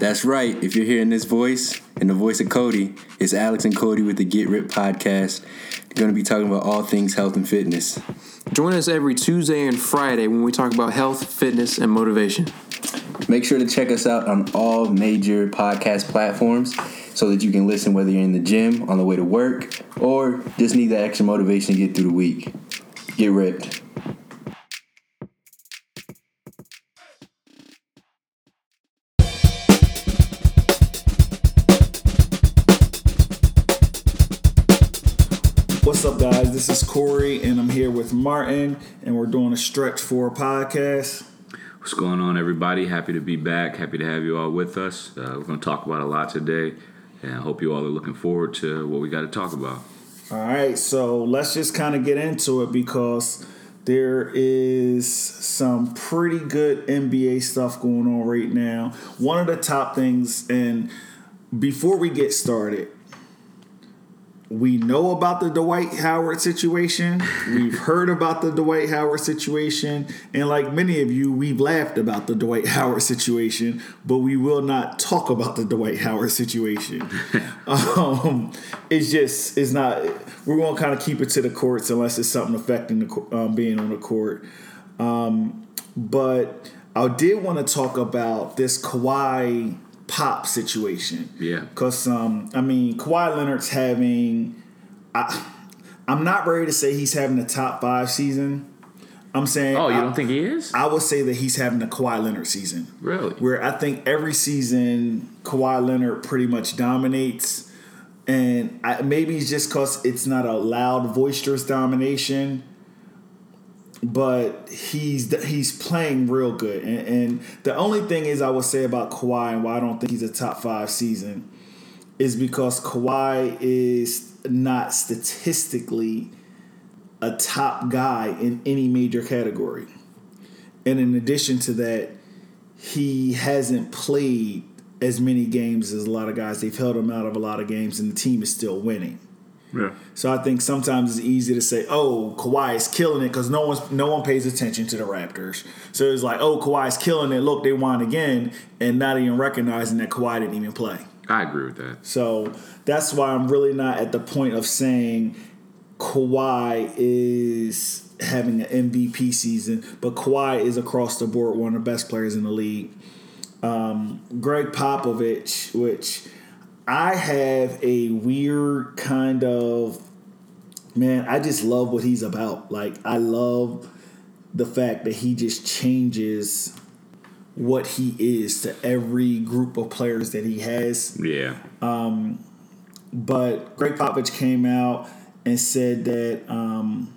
That's right. If you're hearing this voice and the voice of Cody, it's Alex and Cody with the Get Ripped podcast. We're going to be talking about all things health and fitness. Join us every Tuesday and Friday when we talk about health, fitness, and motivation. Make sure to check us out on all major podcast platforms so that you can listen whether you're in the gym, on the way to work, or just need that extra motivation to get through the week. Get ripped. This is Corey, and I'm here with Martin, and we're doing a Stretch 4 podcast. What's going on, everybody? Happy to be back. Happy to have you all with us. Uh, we're going to talk about a lot today, and I hope you all are looking forward to what we got to talk about. All right, so let's just kind of get into it because there is some pretty good NBA stuff going on right now. One of the top things, and before we get started, we know about the Dwight Howard situation. We've heard about the Dwight Howard situation. And like many of you, we've laughed about the Dwight Howard situation, but we will not talk about the Dwight Howard situation. um, it's just, it's not, we're going to kind of keep it to the courts unless it's something affecting the um, being on the court. Um, but I did want to talk about this Kawhi pop situation. Yeah. Because, um, I mean, Kawhi Leonard's having, I, I'm not ready to say he's having a top five season. I'm saying. Oh, you I- don't think he is? I would say that he's having a Kawhi Leonard season. Really? Where I think every season Kawhi Leonard pretty much dominates. And I, maybe it's just because it's not a loud, boisterous domination, but he's he's playing real good. And, and the only thing is, I would say about Kawhi and why I don't think he's a top five season is because Kawhi is not statistically a top guy in any major category. And in addition to that, he hasn't played as many games as a lot of guys. They've held him out of a lot of games, and the team is still winning. Yeah. So I think sometimes it's easy to say, "Oh, Kawhi is killing it," because no one's no one pays attention to the Raptors. So it's like, "Oh, Kawhi is killing it. Look, they won again," and not even recognizing that Kawhi didn't even play. I agree with that. So that's why I'm really not at the point of saying Kawhi is having an MVP season, but Kawhi is across the board one of the best players in the league. Um, Gregg Popovich, which I have a weird kind of man, I just love what he's about. Like I love the fact that he just changes what he is to every group of players that he has. Yeah. Um, but Gregg Popovich came out and said that um,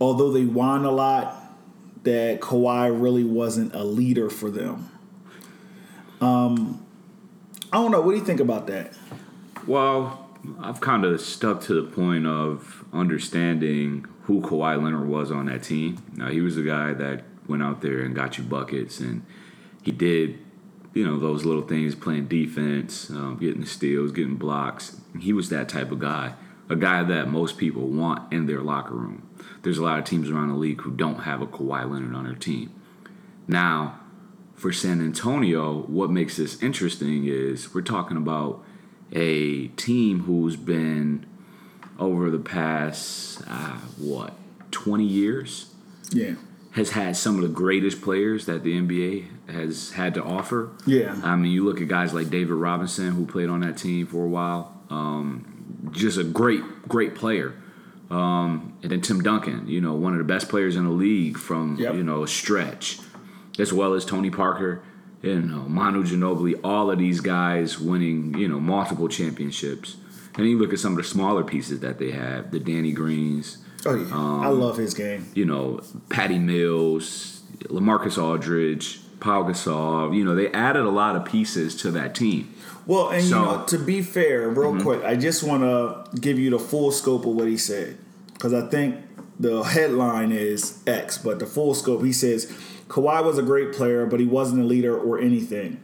although they won a lot, that Kawhi really wasn't a leader for them. Um, I don't know. What do you think about that? Well, I've kind of stuck to the point of understanding who Kawhi Leonard was on that team. Now, he was the guy that went out there and got you buckets, and he did, you know, those little things, playing defense, um, getting steals, getting blocks. He was that type of guy, a guy that most people want in their locker room. There's a lot of teams around the league who don't have a Kawhi Leonard on their team. Now, for San Antonio, what makes this interesting is we're talking about a team who's been over the past uh, what 20 years Yeah. has had some of the greatest players that the NBA has had to offer. Yeah. I mean, you look at guys like David Robinson, who played on that team for a while. Um, just a great, great player. Um, and then Tim Duncan, you know, one of the best players in the league from Yep. you know a stretch, as well as Tony Parker, you know, Manu Ginobili. All of these guys winning, you know, multiple championships. And you look at some of the smaller pieces that they have, the Danny Greens, Oh yeah. I um, love his game. you know, Patty Mills, Lamarcus Aldridge, Paul Gasol. You know, they added a lot of pieces to that team. Well, and So- you know, to be fair, real mm-hmm. quick, I just want to give you the full scope of what he said because I think the headline is X, but the full scope he says Kawhi was a great player, but he wasn't a leader or anything.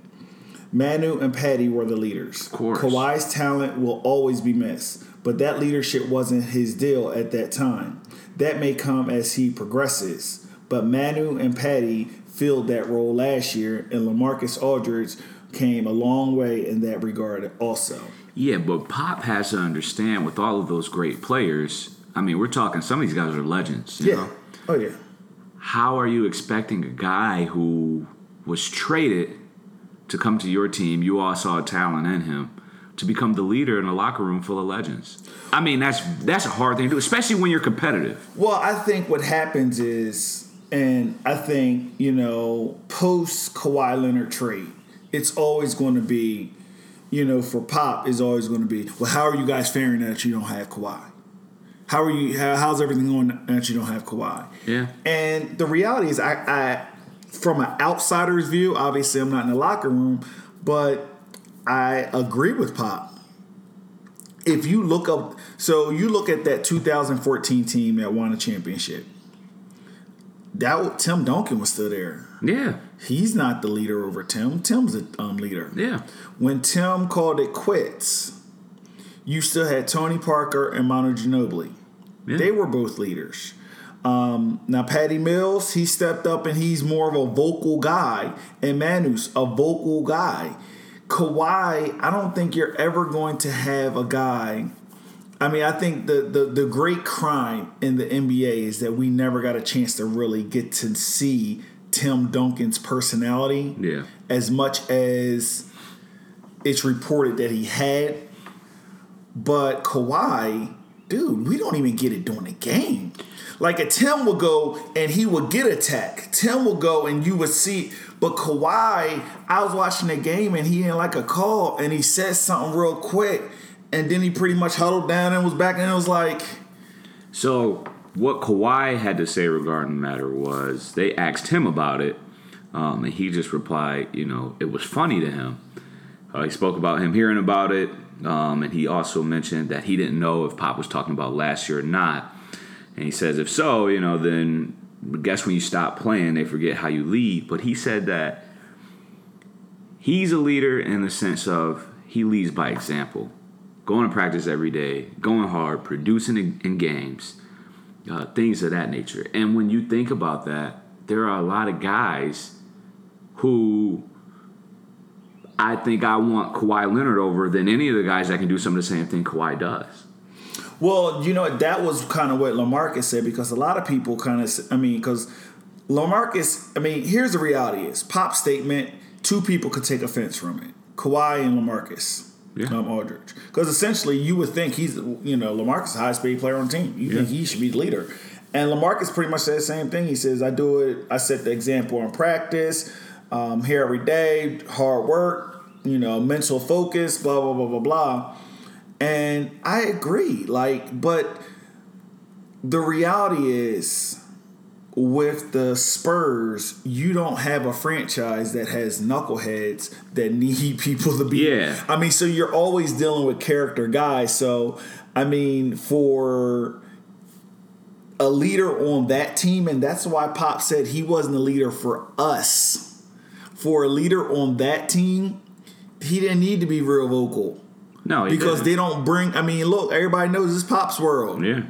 Manu and Patty were the leaders. Of course. Kawhi's talent will always be missed, but that leadership wasn't his deal at that time. That may come as he progresses, but Manu and Patty filled that role last year, and Lamarcus Aldridge came a long way in that regard also. Yeah, but Pop has to understand with all of those great players. I mean, we're talking some of these guys are legends. You Yeah. Know? Oh yeah. How are you expecting a guy who was traded to come to your team? You all saw talent in him to become the leader in a locker room full of legends. I mean, that's that's a hard thing to do, especially when you're competitive. Well, I think what happens is, and I think you know, post Kawhi Leonard trade, it's always going to be, you know, for Pop is always going to be, well, how are you guys faring that you don't have Kawhi? How are you? How, how's everything going that you don't have Kawhi? Yeah. And the reality is, I, I, from an outsider's view, obviously I'm not in the locker room, but I agree with Pop. If you look up, so you look at that 2014 team that won a championship. That Tim Duncan was still there. Yeah. He's not the leader over Tim. Tim's the um, leader. Yeah. When Tim called it quits, you still had Tony Parker and Manu Ginobili. Yeah. They were both leaders. Um, now Patty Mills, he stepped up and he's more of a vocal guy, and Manu's a vocal guy. Kawhi, I don't think you're ever going to have a guy. I mean, I think the, the the great crime in the NBA is that we never got a chance to really get to see Tim Duncan's personality Yeah. as much as it's reported that he had. But Kawhi, dude, we don't even get it during the game. Like a Tim will go and he will get attacked. Tim will go and you would see. But Kawhi, I was watching the game and he didn't like a call and he said something real quick. And then he pretty much huddled down and was back and it was like, So what Kawhi had to say regarding the matter was they asked him about it, um, and he just replied, you know, it was funny to him. Uh, he spoke about him hearing about it, um, and he also mentioned that he didn't know if Pop was talking about last year or not. And he says, if so, you know, then guess when you stop playing, they forget how you lead. But he said that he's a leader in the sense of he leads by example, going to practice every day, going hard, producing in, in games, uh, things of that nature. And when you think about that, there are a lot of guys who I think I want Kawhi Leonard over than any of the guys that can do some of the same thing Kawhi does. Well, you know that was kind of what Lamarcus said because a lot of people kind of, I mean, because Lamarcus, I mean, here's the reality: is Pop statement. Two people could take offense from it: Kawhi and Lamarcus. Yeah. Um, Aldridge, because essentially you would think he's, you know, Lamarcus is the highest paid player on the team. You think he should be the leader, and Lamarcus pretty much said the same thing. He says, "I do it. I set the example in practice. Um, here every day, hard work, you know, mental focus, blah blah blah blah blah." And I agree. Like, but the reality is with the Spurs, you don't have a franchise that has knuckleheads that need people to be. Yeah. I mean, so you're always dealing with character guys. So, I mean, for a leader on that team, and that's why Pop said he wasn't a leader for us. For a leader on that team, he didn't need to be real vocal No, he because didn't. they don't bring. I mean, look, everybody knows this Pop's world. yeah.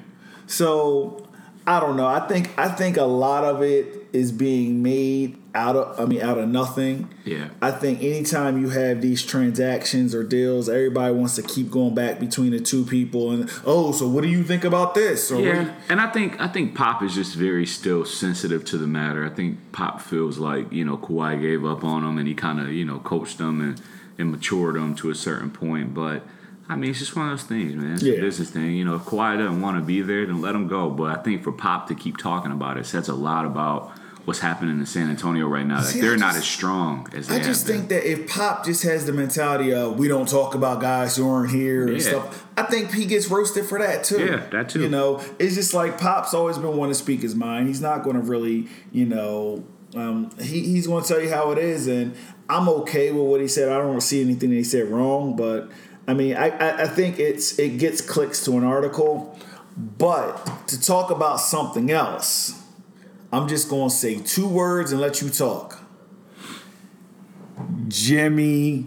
So I don't know. I think I think a lot of it is being made out of. I mean, out of nothing. Yeah. I think anytime you have these transactions or deals, everybody wants to keep going back between the two people and oh, so what do you think about this? Or Yeah, you- and I think I think Pop is just very still sensitive to the matter. I think Pop feels like you know Kawhi gave up on him, and he kind of you know coached him and, and matured him to a certain point. But I mean, it's just one of those things, man. It's Yeah. a business thing. You know, if Kawhi doesn't want to be there, then let him go. But I think for Pop to keep talking about it says a lot about what's happening in San Antonio right now. Like See, they're not as strong as they I just think that if Pop just has the mentality of we don't talk about guys who aren't here Yeah. and stuff, I think he gets roasted for that too. Yeah, that too. You know, it's just like Pop's always been one to speak his mind. He's not going to really, you know, um, he, he's going to tell you how it is, and I'm okay with what he said. I don't see anything that he said wrong, but I mean, I, I, I think it's it gets clicks to an article, but to talk about something else. I'm just gonna say two words and let you talk. Jimmy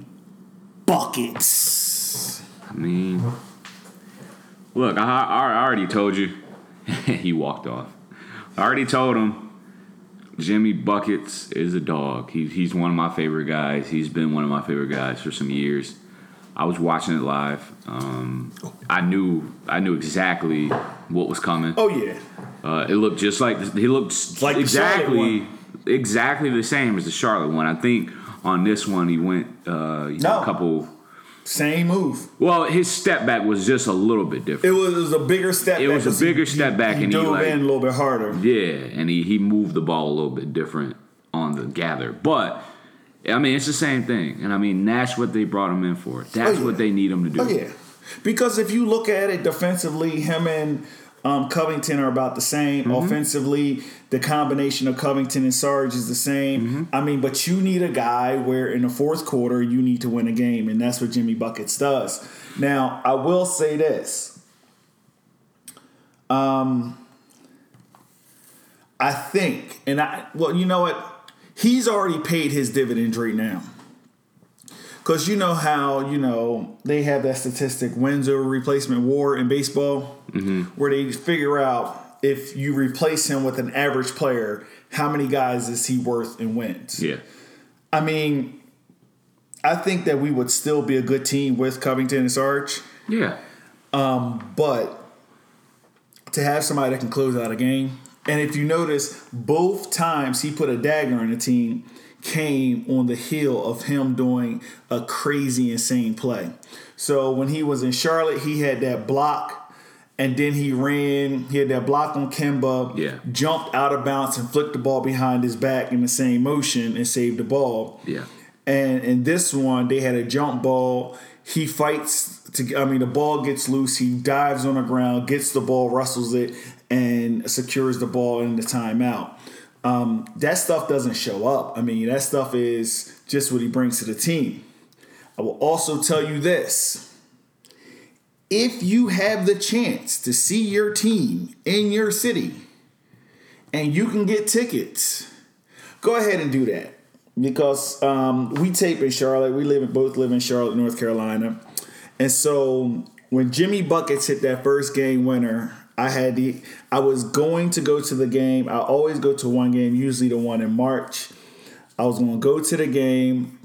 Buckets. I mean, look, I, I I already told you. he walked off. I already told him. Jimmy Buckets is a dog. He, he's one of my favorite guys. He's been one of my favorite guys for some years. I was watching it live. Um, I knew I knew exactly what was coming. Oh yeah, Uh, it looked just like he looked like exactly exactly the same as the Charlotte one. I think on this one he went uh, he No. a couple. same move. Well, his step back was just a little bit different. It was, it was a bigger step. It back was a he- bigger he- step back he and he, dove like- in a little bit harder. Yeah, and he he moved the ball a little bit different on the gather, but. I mean, it's the same thing, and I mean that's what they brought him in for. That's Oh, yeah. what they need him to do. Oh yeah, because if you look at it defensively, him and um, Covington are about the same. Mm-hmm. Offensively, the combination of Covington and Sarge is the same. Mm-hmm. I mean, but you need a guy where in the fourth quarter you need to win a game, and that's what Jimmy Buckets does. Now, I will say this. Um, I think, and I well, you know what? He's already paid his dividends right now. Because you know how, you know, they have that statistic wins over replacement war in baseball, mm-hmm. where they figure out if you replace him with an average player, how many guys is he worth in wins? Yeah, I mean, I think that we would still be a good team with Covington and Sarge, yeah, um, but to have somebody that can close out a game, and if you notice, both times he put a dagger in the team came on the heel of him doing a crazy, insane play. So when he was in Charlotte, he had that block, and then he ran. He had that block on Kemba, Yeah. jumped out of bounds and flicked the ball behind his back in the same motion and saved the ball. yeah. And in this one, they had a jump ball. He fights to. I mean, the ball gets loose. He dives on the ground, gets the ball, wrestles it, and secures the ball in the timeout. Um, that stuff doesn't show up. I mean, that stuff is just what he brings to the team. I will also tell you this. If you have the chance to see your team in your city and you can get tickets, go ahead and do that because um, we tape in Charlotte. We live both live in Charlotte, North Carolina, and so when Jimmy Buckets hit that first game winner, I had the I was going to go to the game. I always go to one game, usually the one in March. I was going to go to the game.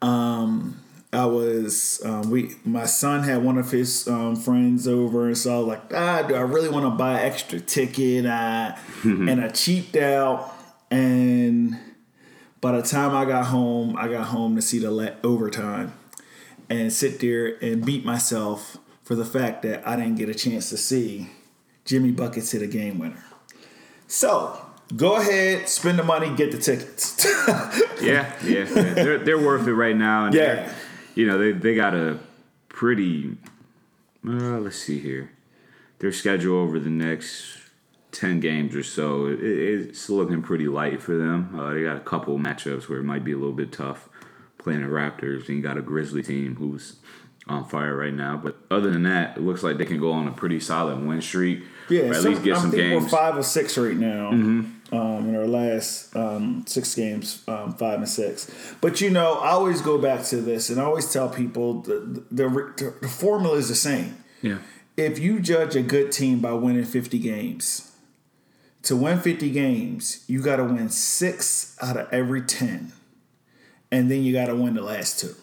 Um, I was um, we my son had one of his um, friends over, and so I was like, ah, do I really want to buy an extra ticket? Uh, and I cheaped out, and by the time I got home, I got home to see the overtime and sit there and beat myself for the fact that I didn't get a chance to see Jimmy Buckets hit a game winner. So go ahead, spend the money, get the tickets. Yeah, yeah, yeah. they're they're worth it right now, and Yeah. you know they they got a pretty. Uh, let's see here, their schedule over the next ten games or so, it, it's looking pretty light for them. Uh, they got a couple matchups where it might be a little bit tough playing the Raptors, and you got a Grizzly team who's on fire right now. But other than that, it looks like they can go on a pretty solid win streak. Yeah, at so least get I some think games. we're five or six right now. Um, in our last um, six games, um, five and six. But you know, I always go back to this, and I always tell people the the, the, the formula is the same. Yeah, If you judge a good team by winning fifty games, to win fifty games, you got to win six out of every ten, and then you got to win the last two.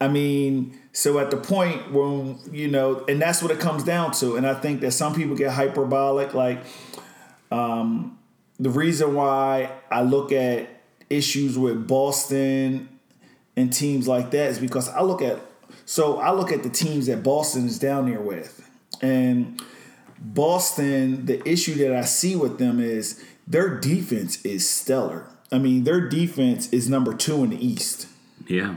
I mean, so at the point when you know, and that's what it comes down to. And I think that some people get hyperbolic. Like, um, the reason why I look at issues with Boston and teams like that is because I look at so I look at the teams that Boston is down there with, and Boston. The issue that I see with them is their defense is stellar. I mean, their defense is number two in the East yeah,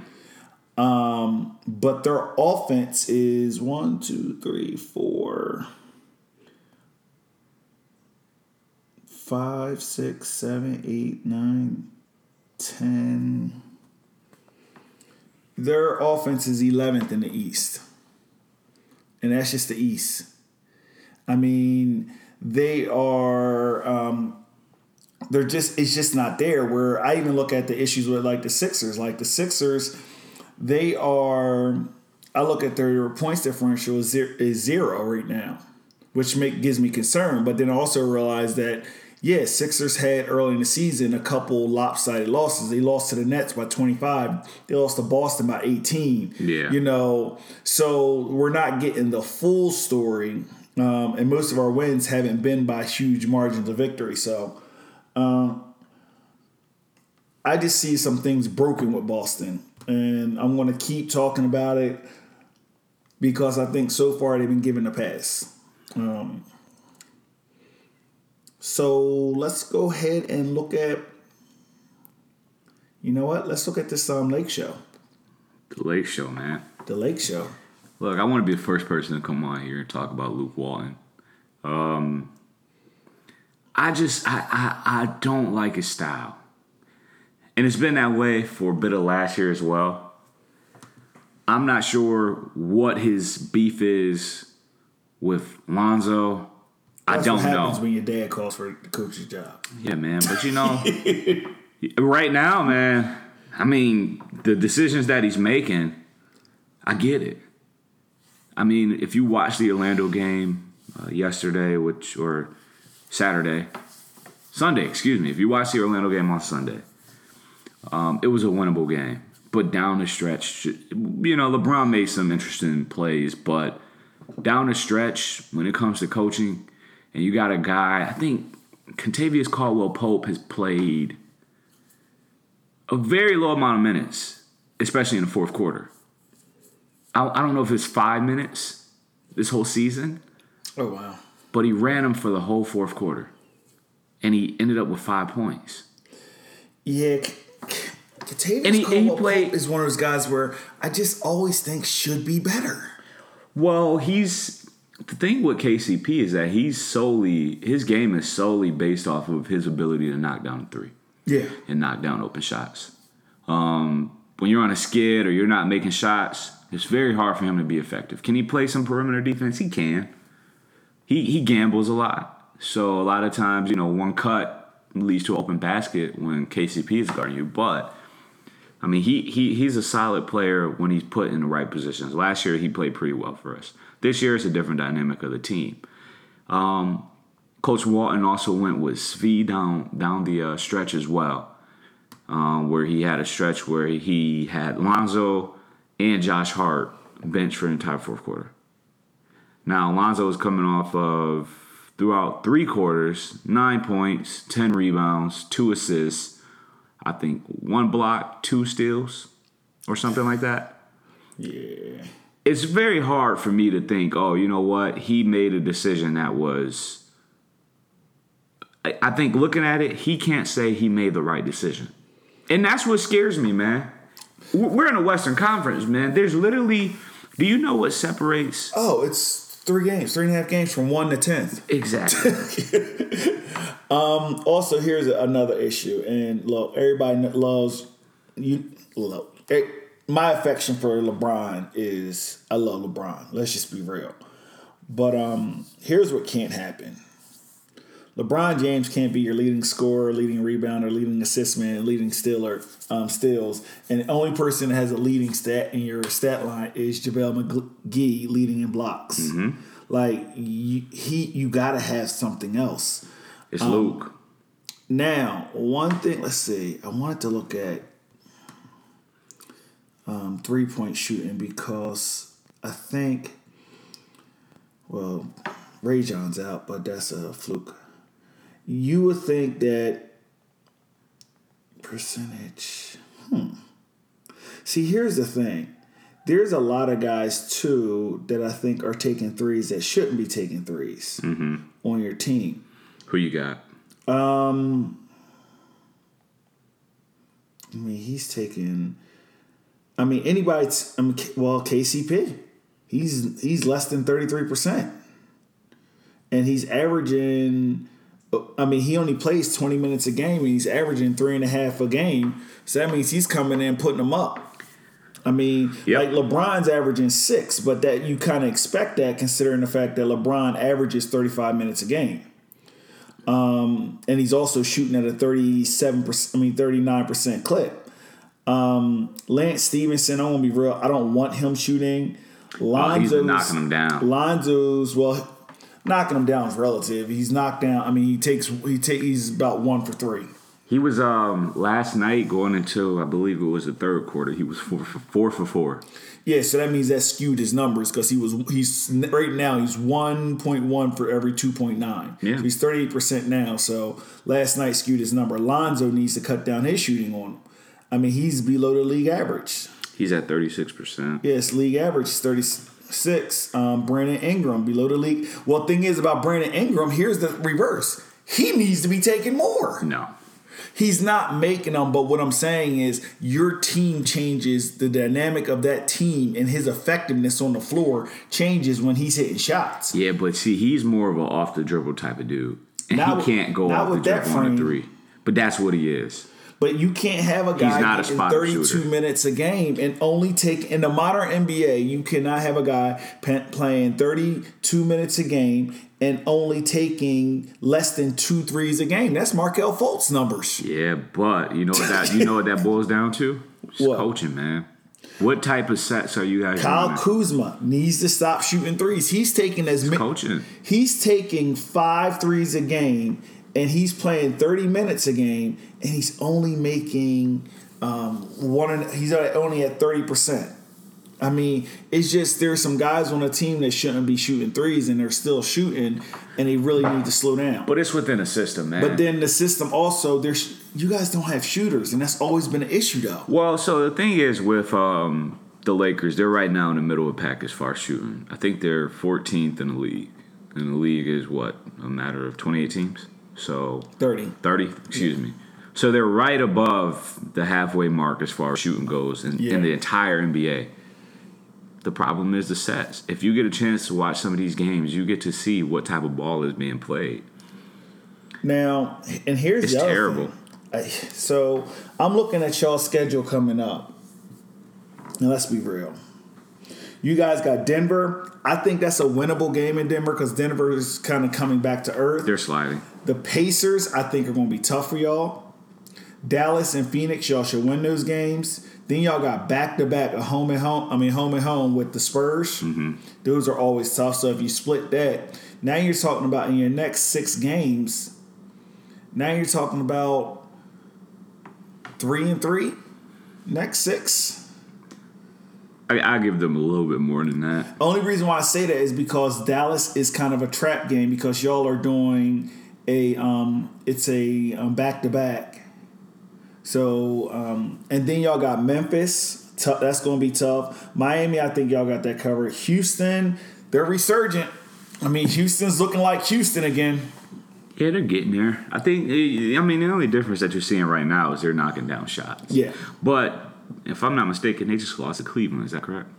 but their offense is one, two, three, four, five, six, seven, eight, nine, ten. Their offense is 11th in the East. And that's just the East. I mean, they are um, they're just it's just not there. Where I even look at the issues with like the Sixers. Like the Sixers, they are. I look at their points differential is zero, is zero right now, which make gives me concern. But then I also realize that yeah, Sixers had early in the season a couple lopsided losses. They lost to the Nets by 25. They lost to Boston by 18. Yeah. You know, so we're not getting the full story. Um, and most of our wins haven't been by huge margins of victory. So um, I just see some things broken with Boston. And I'm going to keep talking about it because I think so far they've been given a pass. Um, so let's go ahead and look at. You know what? Let's look at this um, Lake Show. The Lake Show, man. The Lake Show. Look, I want to be the first person to come on here and talk about Luke Walton. Um, I just I, I I don't like his style, and it's been that way for a bit of last year as well. I'm not sure what his beef is with Lonzo. I don't what happens know. when your dad calls for the coach's job. Yeah, man. But you know, right now, man, I mean, the decisions that he's making, I get it. I mean, if you watch the Orlando game uh, yesterday, which, or Saturday, Sunday, excuse me, if you watch the Orlando game on Sunday, um, it was a winnable game. But down the stretch, you know, LeBron made some interesting plays, but down the stretch, when it comes to coaching, and you got a guy, I think Kentavious Caldwell Pope has played a very low amount of minutes, especially in the fourth quarter. I, I don't know if it's five minutes this whole season, Oh wow. but he ran him for the whole fourth quarter, and he ended up with five points. Yeah, C- And he- and he played- is one of those guys where I just always think should be better. Well, he's the thing with KCP is that he's solely his game is solely based off of his ability to knock down a three. Yeah. and knock down open shots. Um, when you're on a skid or you're not making shots, it's very hard for him to be effective. Can he play some perimeter defense? He can. He he gambles a lot, so a lot of times you know one cut leads to an open basket when KCP is guarding you. But I mean, he he he's a solid player when he's put in the right positions. Last year he played pretty well for us. This year it's a different dynamic of the team. Um, Coach Walton also went with Svi down down the uh, stretch as well, um, where he had a stretch where he had Lonzo and Josh Hart bench for the entire fourth quarter. Now Lonzo was coming off of throughout three quarters, nine points, ten rebounds, two assists, I think one block, two steals, or something like that Yeah. it's very hard for me to think, oh, you know what? He made a decision that was. I think looking at it, he can't say he made the right decision. And that's what scares me, man. We're in a Western Conference, man. There's literally. Do you know what separates? Oh, it's three games, three and a half games from one to tenth. Exactly. um, Also, here's another issue, and look, everybody loves you. Look, eh, my affection for LeBron is I love LeBron. Let's just be real. But um, here's what can't happen. LeBron James can't be your leading scorer, leading rebounder, leading assist man, leading stealer, um, steals, and the only person that has a leading stat in your stat line is JaVale McGee leading in blocks. Like you, he, you got to have something else. It's Luke. Now, one thing, let's see. I wanted to look at um, three point shooting because I think, well, Rajon's out, but that's a fluke. You would think that percentage. Hmm. See, here's the thing. There's a lot of guys too that I think are taking threes that shouldn't be taking 3s on your team. Who you got? Um, I mean, he's taking. I mean, anybody. I mean, well, KCP, he's he's less than thirty three percent, and he's averaging. I mean, he only plays twenty minutes a game, and he's averaging three and a half a game. So that means he's coming in putting them up. I mean, Yep. like LeBron's averaging six, but that you kind of expect that considering the fact that LeBron averages thirty five minutes a game and he's also shooting at a 37%, I mean 39% clip. Um, Lance Stephenson, I'm gonna be real, I don't want him shooting. Oh, he's knocking them down. Lonzo's, well, knocking him down is relative. He's knocked down. I mean, he takes he take he's about one for three. He was um last night going into I believe it was the third quarter. He was four for four for four. Yeah, so that means that skewed his numbers because he was he's right now he's one point one for every two point nine. Yeah. so he's thirty eight percent now. So last night skewed his number. Lonzo needs to cut down his shooting on him. I mean, he's below the league average. He's at thirty six percent. Yes, league average is 36. Um, Brandon Ingram below the league. Well, thing is about Brandon Ingram, here's the reverse. He needs to be taking more. No. He's not making them, but what I'm saying is your team changes the dynamic of that team and his effectiveness on the floor changes when he's hitting shots. Yeah, but see, he's more of an off the dribble type of dude, and Not he with- can't go off the dribble on a try. But that's what he is. But you can't have a guy getting 32 shooter. minutes a game and only take in the modern NBA. You cannot have a guy playing 32 minutes a game and only taking less than two threes a game. That's Markelle Fultz numbers. Yeah, but you know what that you know what that boils down to? Coaching, man. What type of sets are you guys Kyle? Kuzma needs to stop shooting threes. He's taking as many. coaching? He's taking five threes a game, and he's playing thirty minutes a game, and he's only making um, one. And, he's only at thirty percent. I mean, it's just there's some guys on the team that shouldn't be shooting threes, and they're still shooting, and they really need to slow down. But it's within a system, man. But then the system also, there's you guys don't have shooters, and that's always been an issue, though. Well, so the thing is with um, the Lakers, they're right now in the middle of pack as far as shooting. I think they're 14th in the league, and the league is what a matter of 28 teams. So Thirty. 30, excuse me. So they're right above the halfway mark as far as shooting goes in, Yeah. in the entire NBA. The problem is the sets. If you get a chance to watch some of these games, you get to see what type of ball is being played. Now, and here's It's the other terrible. I, so I'm looking at y'all's schedule coming up. Now let's be real. You guys got Denver. I think that's a winnable game in Denver because Denver is kind of coming back to earth. They're sliding. The Pacers, I think, are going to be tough for y'all. Dallas and Phoenix, y'all should win those games. Then y'all got back to back a home and home. I mean, home and home with the Spurs. Mm-hmm. Those are always tough. So if you split that, now you're talking about in your next six games. Now you're talking about three and three. Next six. I, I give them a little bit more than that. Only reason why I say that is because Dallas is kind of a trap game because y'all are doing a um it's a um, back to back. So um and then y'all got Memphis. Tou- that's going to be tough. Miami, I think y'all got that covered. Houston, they're resurgent. I mean, Houston's looking like Houston again. Yeah, they're getting there. I think. eh, I mean, the only difference that you're seeing right now is they're knocking down shots. Yeah. But if I'm not mistaken, they just lost to Cleveland. Is that correct?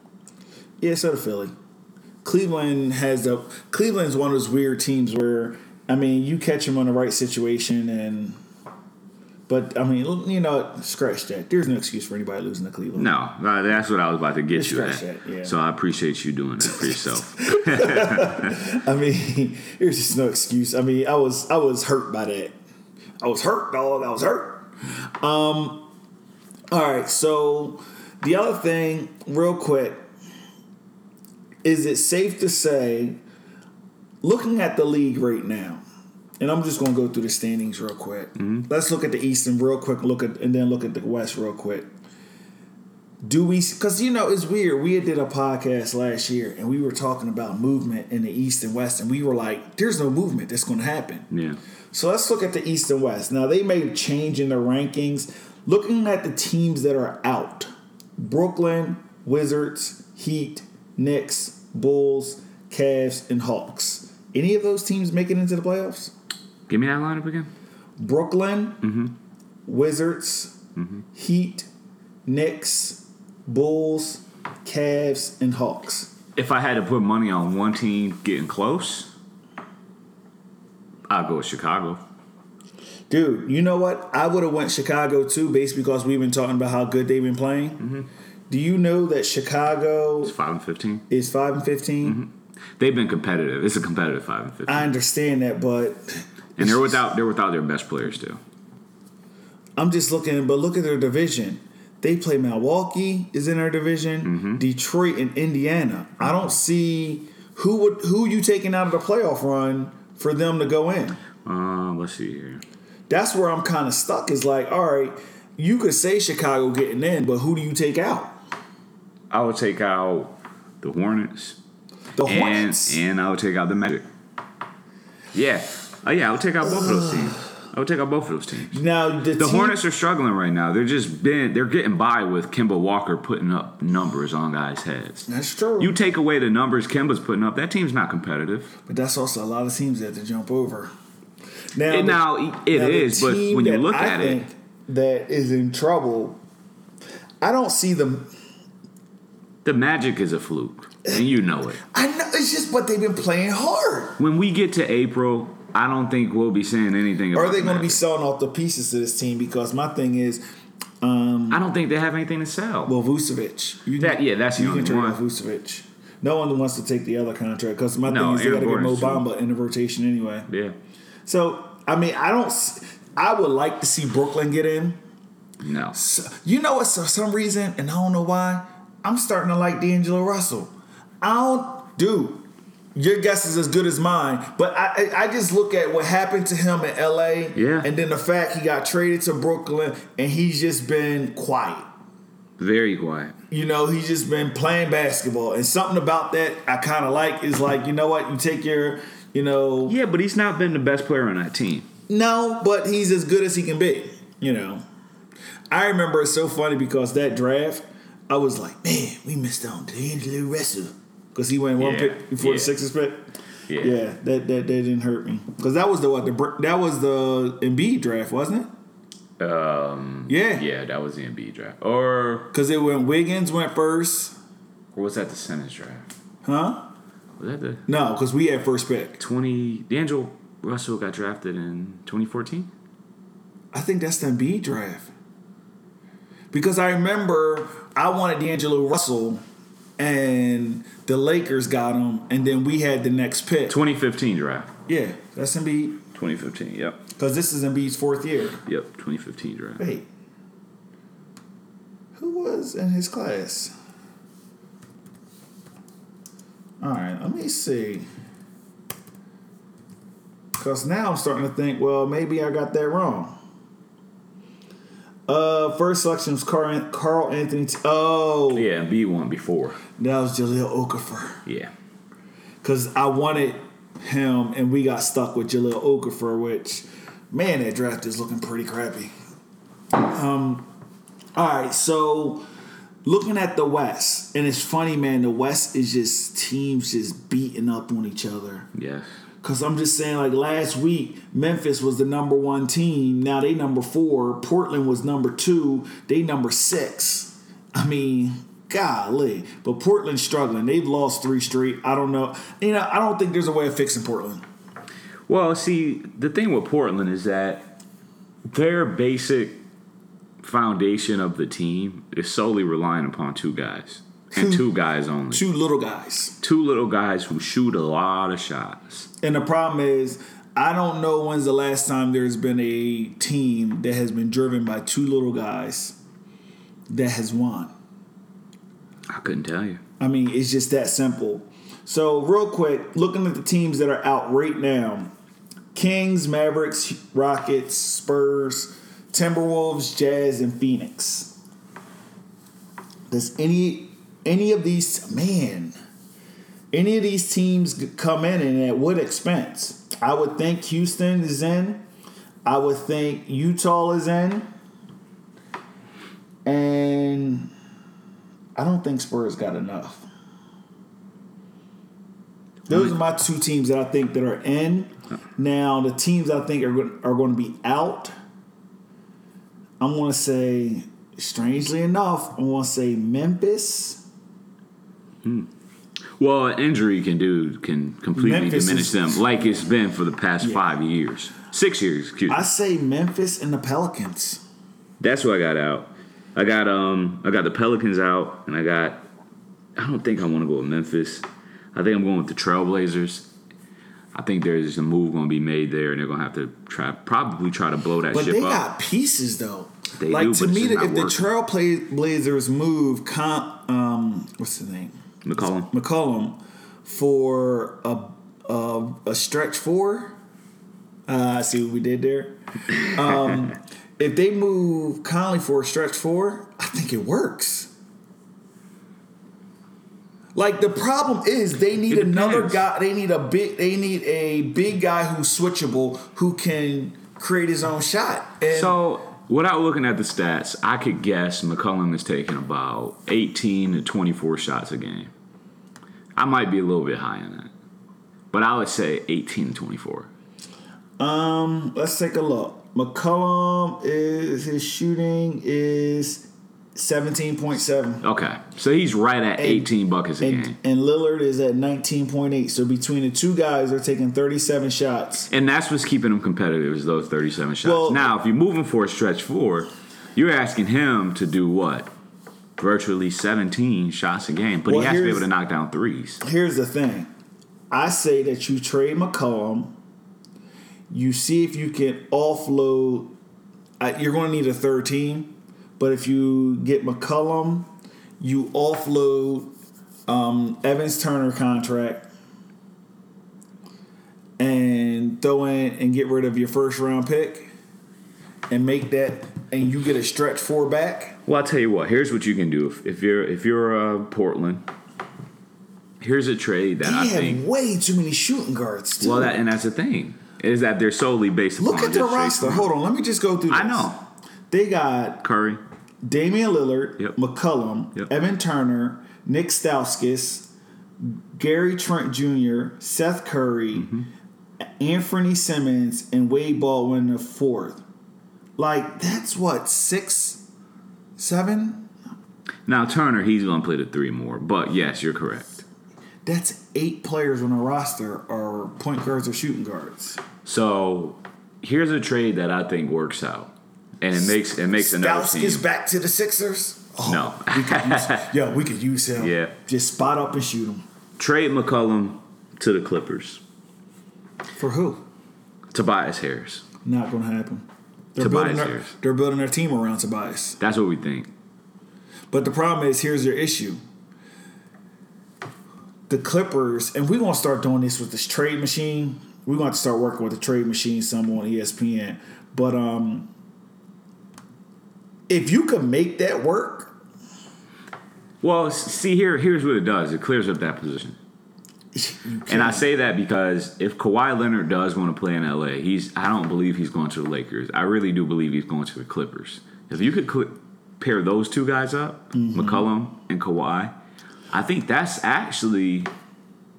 Yeah, so did Philly. Cleveland has the Cleveland's one of those weird teams where I mean you catch them on the right situation and but I mean you know scratch that. There's no excuse for anybody losing to Cleveland. No, that's what I was about to get Just you at. that, yeah. So I appreciate you doing that for yourself. I mean there's just no excuse. I mean I was I was hurt by that. I was hurt, dog. I was hurt. Um. All right. So the other thing, real quick, is it safe to say, looking at the league right now, and I'm just going to go through the standings real quick. Mm-hmm. Let's look at the East and real quick. Look at and then look at the West real quick. Do we? Because you know it's weird. We did a podcast last year and we were talking about movement in the East and West, and we were like, "There's no movement that's going to happen." yeah. So let's look at the East and West. Now they made a change in the rankings. Looking at the teams that are out: Brooklyn, Wizards, Heat, Knicks, Bulls, Cavs, and Hawks. Any of those teams make it into the playoffs? Give me that lineup again. Brooklyn, mm-hmm. Wizards, mm-hmm. Heat, Knicks, Bulls, Cavs, and Hawks. If I had to put money on one team getting close, I'll go with Chicago. Dude, you know what? I would have went Chicago too, based because we've been talking about how good they've been playing. Mm-hmm. Do you know that Chicago It's five and fifteen. is five and 15 mm-hmm. They've been competitive. It's a competitive five and fifteen, I understand that, but and they're without they're without their best players too. I'm just looking. But look at their division. They play Milwaukee is in their division. Mm-hmm. Detroit and Indiana. I don't see who would who you taking out of the playoff run for them to go in? Uh, let's see here. That's where I'm kind of stuck. Is like, all right, you could say Chicago getting in, but who do you take out? I would take out the Hornets. The and, Hornets. And I would take out the Magic. Yeah. Oh yeah, I would take out both of those teams. I would take out both of those teams. now the, The team- Hornets are struggling right now. They're just been they're getting by with Kemba Walker putting up numbers on guys' heads. That's true. You take away the numbers Kemba's putting up, that team's not competitive. but that's also a lot of teams that have to jump over. Now, the- now it now, is, but when you look I at it, that is in trouble. I don't see them. the Magic is a fluke, and you know it. I know it's just, but they've been playing hard. When we get to April, I don't think we'll be saying anything. Are they the going to be selling off the pieces to this team? Because my thing is, um, I don't think they have anything to sell. well, Vucevic. You That- yeah, that's the you only can one. Vucevic. No one wants to take the other contract because my No, thing is they got to get Mo Bamba in the rotation anyway. yeah, So I mean, I don't. I would like to see Brooklyn get in. no. So, you know what? For some reason, and I don't know why, I'm starting to like D'Angelo Russell. I don't, dude. Your guess is as good as mine, but I, I I just look at what happened to him in L.A. Yeah. and then the fact he got traded to Brooklyn, and he's just been quiet. Very quiet. You know, he's just been playing basketball, and something about that I kind of like is like, you know what? You take your, you know, Yeah, but he's not been the best player on that team. No, but he's as good as he can be. You know, I remember it's so funny because that draft, I was like, man, we missed out on D'Angelo Russell because he went one Yeah, pick before yeah. the Sixers pick. Yeah. Yeah, that, that that didn't hurt me because that was the what the Br- that was the Embiid draft, wasn't it? Um, Yeah, yeah, that was the Embiid draft, or Because it went Wiggins went first, or was that the Simmons draft? huh? Was that the No, because we had first pick. twenty? D'Angelo Russell got drafted in twenty fourteen. I think that's the Embiid draft. Because I remember I wanted D'Angelo Russell, and the Lakers got him, and then we had the next pick. 2015 draft. Yeah, that's Embiid. 2015. Yep. Because this is Embiid's fourth year. Yep. 2015 draft. Wait. Who was in his class? All right, let me see. Because now I'm starting to think, well, maybe I got that wrong. Uh, first selection was Karl, Karl Anthony. T- oh, Yeah, B1 before. that was Jahlil Okafor. Yeah. Because I wanted him, and we got stuck with Jahlil Okafor, which, man, that draft is looking pretty crappy. Um, all right, so looking at the West, and it's funny, man. The West is just teams just beating up on each other. Yes. Cause I'm just saying, like last week, Memphis was the number one team. Now they number four. Portland was number two. They number six. I mean, golly. But Portland's struggling. They've lost three straight. I don't know. You know, I don't think there's a way of fixing Portland. Well, see, the thing with Portland is that their basic foundation of the team is solely relying upon two guys and hmm. two guys only. Two little guys. Two little guys who shoot a lot of shots. And the problem is, I don't know when's the last time there's been a team that has been driven by two little guys that has won. I couldn't tell you. I mean, it's just that simple. So, real quick, looking at the teams that are out right now Kings, Mavericks, Rockets, Spurs, Timberwolves, Jazz, and Phoenix. Does any any of these man any of these teams come in and at what expense? I would think Houston is in. I would think Utah is in. And I don't think Spurs got enough. Those are my two teams that I think that are in. Now the teams I think are are going to be out. I'm to say, strangely enough, I'm to say Memphis. Well, an injury can do can completely Memphis diminish is- them, like it's been for the past five years, six years. Excuse me. I say Memphis and the Pelicans. That's what I got out. I got um I got the Pelicans out, and I got. I don't think I want to go with Memphis. I think I'm going with the Trailblazers. I think there's a move going to be made there, and they're going to have to try probably try to blow that But ship they up. got pieces though. They like do, to me, if not the working. Trailblazers move, com, um, what's the name? McCollum. McCollum for a a, a stretch four. Uh, I see what we did there. Um, if they move Conley for a stretch four, I think it works. Like the problem is they need another guy. They need a big. They need a big guy who's switchable who can create his own shot. And So, without looking at the stats, I could guess McCollum is taking about 18 to 24 shots a game. I might be a little bit high on that, but I would say 18 to 24. Um, let's take a look. McCollum is his shooting is seventeen point seven. Okay, so he's right at 18 buckets a And, game. and Lillard is at 19.8. So between the two guys, they're taking 37 shots. And that's what's keeping them competitive is those 37 shots. Well- now, if you move him for a stretch four, you're asking him to do what? Virtually 17 shots a game, but Well, he has to be able to knock down threes. Here's the thing I say that you trade McCollum, you see if you can offload. You're going to need a third team, but if you get McCollum, you offload um, Evans Turner contract and throw in and get rid of your first round pick and make that, and you get a stretch four back. Well, I'll tell you what. Here's what you can do if, if you're if you're uh, Portland. Here's a trade that They I have think. way too many shooting guards. Too. Well, that and that's the thing is that they're solely based Look at the just roster. Hold on, let me just go through. This. I know they got Curry. Damian Lillard, Yep. McCollum, Yep. Evan Turner, Nick Stauskas, Gary Trent Jr., Seth Curry, Mm-hmm. Anthony Simons, and Wade Baldwin the fourth. Like that's what six, seven. Now Turner, he's gonna play the three more, but yes, you're correct. That's eight players on the roster are point guards or shooting guards. So here's a trade that I think works out, and it makes it makes another team. Stauskas back to the Sixers. Oh, No. we could use, yeah, we could use him. Yeah. just spot up and shoot him. Trade McCollum to the Clippers. For who? Tobias Harris. Not going to happen. They're Tobias building, their, Harris. they're building their team around Tobias. That's what we think. But the problem is, here's your issue. The Clippers, and we're to start doing this with this trade machine. We're going to start working with the trade machine some on ESPN. But um, if you could make that work, Well, see here, here's what it does. It clears up that position. And I say that because if Kawhi Leonard does want to play in LA, he's I don't believe he's going to the Lakers. I really do believe he's going to the Clippers. If you could cl- pair those two guys up, Mm-hmm. McCollum and Kawhi, I think that's actually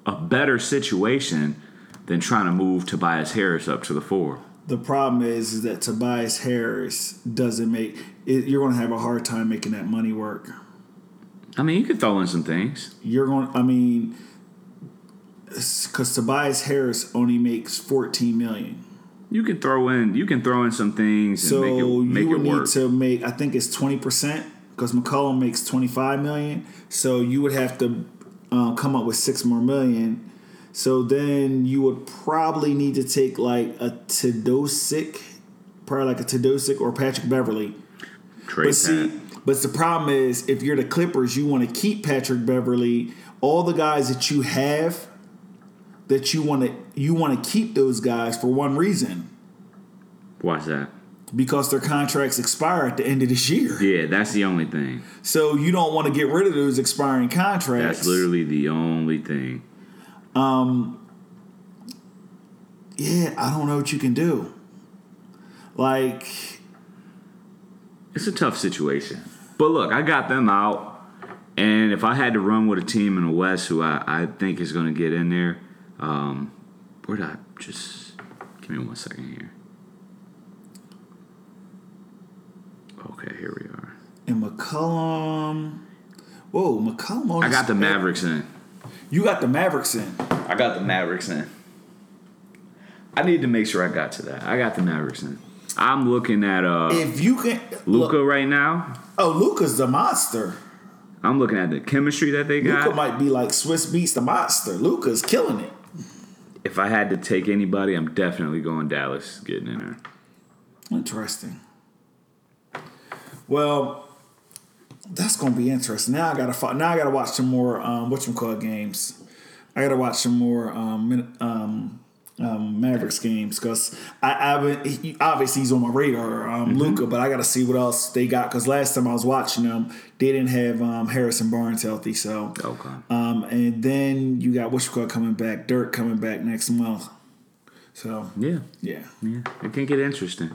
a better situation than trying to move Tobias Harris up to the four. The problem is, is that Tobias Harris doesn't make it, you're going to have a hard time making that money work. I mean, you could throw in some things. You're going. I mean, because Tobias Harris only makes 14 million. You can throw in you can throw in some things and So make it make you would need to make. I think it's 20 percent because McCollum makes 25 million. So you would have to um, come up with six more million. So then you would probably need to take like a Teodosic, probably like a Teodosic or Patrick Beverley. Trade But see, Pat. but the problem is, if you're the Clippers, you want to keep Patrick Beverley. All the guys that you have, that you want to you want to keep those guys for one reason Why's that? because their contracts expire at the end of this year. Yeah, that's the only thing. So you don't want to get rid of those expiring contracts. That's literally the only thing. Yeah. I don't know what you can do. Like It's a tough situation. But look, I got them out. And if I had to run with a team in the West who I, I think is going to get in there, um, where did I just give me one second here? Okay, here we are. And McCollum. Whoa, McCollum. I got the Mavericks in. You got the Mavericks in. I got the Mavericks in. I need to make sure I got to that. I got the Mavericks in. I'm looking at uh, If you can, Luka right now. Oh, Luka's the monster. I'm looking at the chemistry that they got. Luka might be like Swizz Beatz the monster. Luka's killing it. if I had to take anybody, I'm definitely going Dallas getting in there. Interesting. Well, that's gonna be interesting. Now I gotta fi- now I gotta watch some more um, what you call games. I gotta watch some more um, um, um, Mavericks games because I, I he- obviously he's on my radar, um, Luka, but I gotta see what else they got because last time I was watching them, they didn't have um, Harrison Barnes healthy, so. Okay. Um, and then you got Wishcott coming back, Dirk coming back next month. So Yeah. yeah, Yeah. It can get interesting.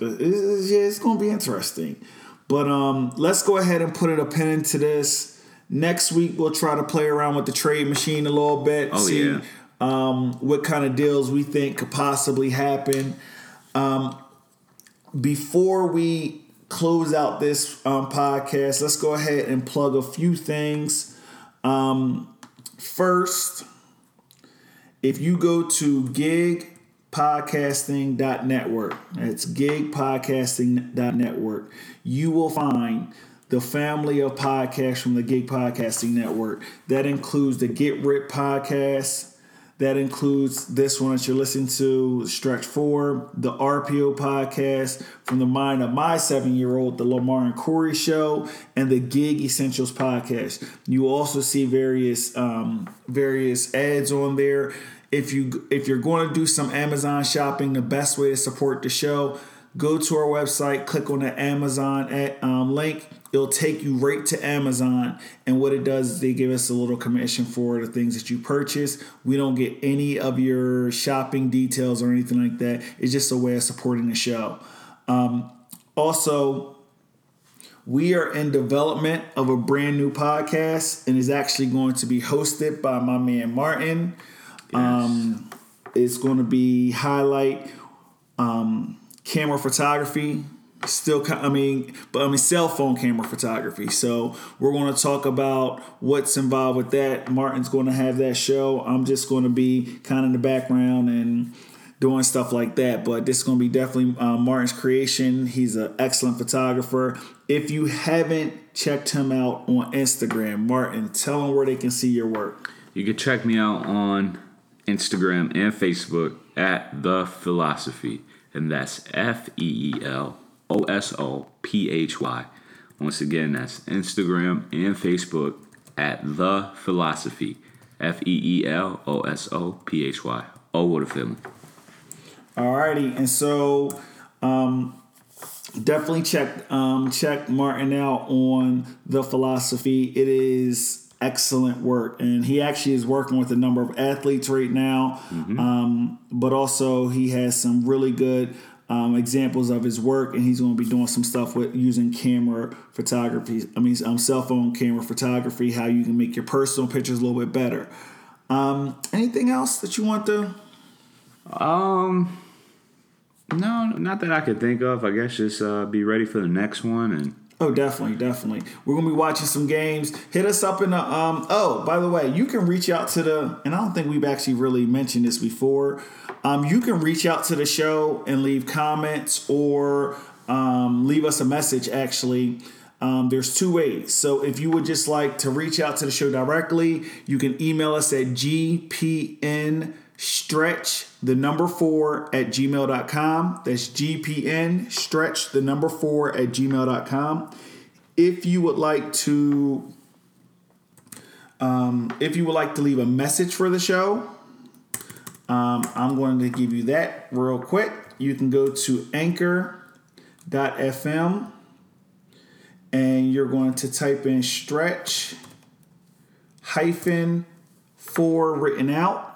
it's, yeah, it's gonna be interesting. But um, let's go ahead and put it a pin into this. Next week we'll try to play around with the trade machine a little bit. Oh, see yeah. um, what kind of deals we think could possibly happen. Um, before we close out this um, podcast, let's go ahead and plug a few things. Um, first, if you go to gigpodcasting.network, that's gigpodcasting.network, you will find the family of podcasts from the Gig Podcasting Network. That includes the Get Rip podcast. That includes this one that you're listening to, Stretch Four, the RPO podcast, from the mind of my seven year old, the Lamar and Corey show, and the Gig Essentials podcast. You also see various um, various ads on there. If you if you're going to do some Amazon shopping, the best way to support the show, go to our website, click on the Amazon at, um, link. It'll take you right to Amazon, and what it does is they give us a little commission for the things that you purchase. We don't get any of your shopping details or anything like that. It's just a way of supporting the show. Um, also, we are in development of a brand new podcast, and is actually going to be hosted by my man Martin. Um, it's going to be highlight um, camera photography. Still, I mean, but I mean, cell phone camera photography. So we're going to talk about what's involved with that. Martin's going to have that show. I'm just going to be kind of in the background and doing stuff like that. But this is going to be definitely uh, Martin's creation. He's an excellent photographer. If you haven't checked him out on Instagram, Martin, tell them where they can see your work. You can check me out on Instagram and Facebook at The Feelosophy, and that's F E E L O S O P H Y. Once again, that's Instagram and Facebook at The Feelosophy, F E E L O S O P H Y. Oh, what a feeling. Alrighty, and so um, definitely check um, check Martin out on the Feelosophy. It is excellent work, and he actually is working with a number of athletes right now. Um, but also, he has some really good um, examples of his work, and he's going to be doing some stuff with using camera photography. I mean, um, cell phone camera photography. How you can make your personal pictures a little bit better. Um, anything else that you want to? Um, no, not that I could think of. I guess just uh, be ready for the next one and. Oh, definitely, definitely. We're gonna be watching some games. Hit us up in the um. Oh, by the way, you can reach out to the, and I don't think we've actually really mentioned this before. Um, you can reach out to the show and leave comments or um, leave us a message. Actually, um, there's two ways. So if you would just like to reach out to the show directly, you can email us at gpn stretch the number four at gmail.com that's gpn stretch the number four at gmail.com if you would like to um, if you would like to leave a message for the show um, i'm going to give you that real quick. You can go to anchor.fm and you're going to type in stretch hyphen four written out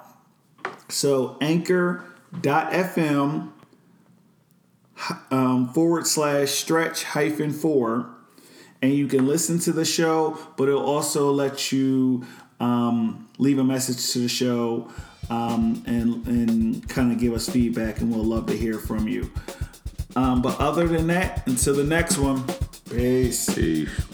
so anchor.fm um, forward slash stretch hyphen four. And you can listen to the show, but it'll also let you um, leave a message to the show um, and, and kind of give us feedback, and we'll love to hear from you. Um, but other than that, until the next one, peace. Peace.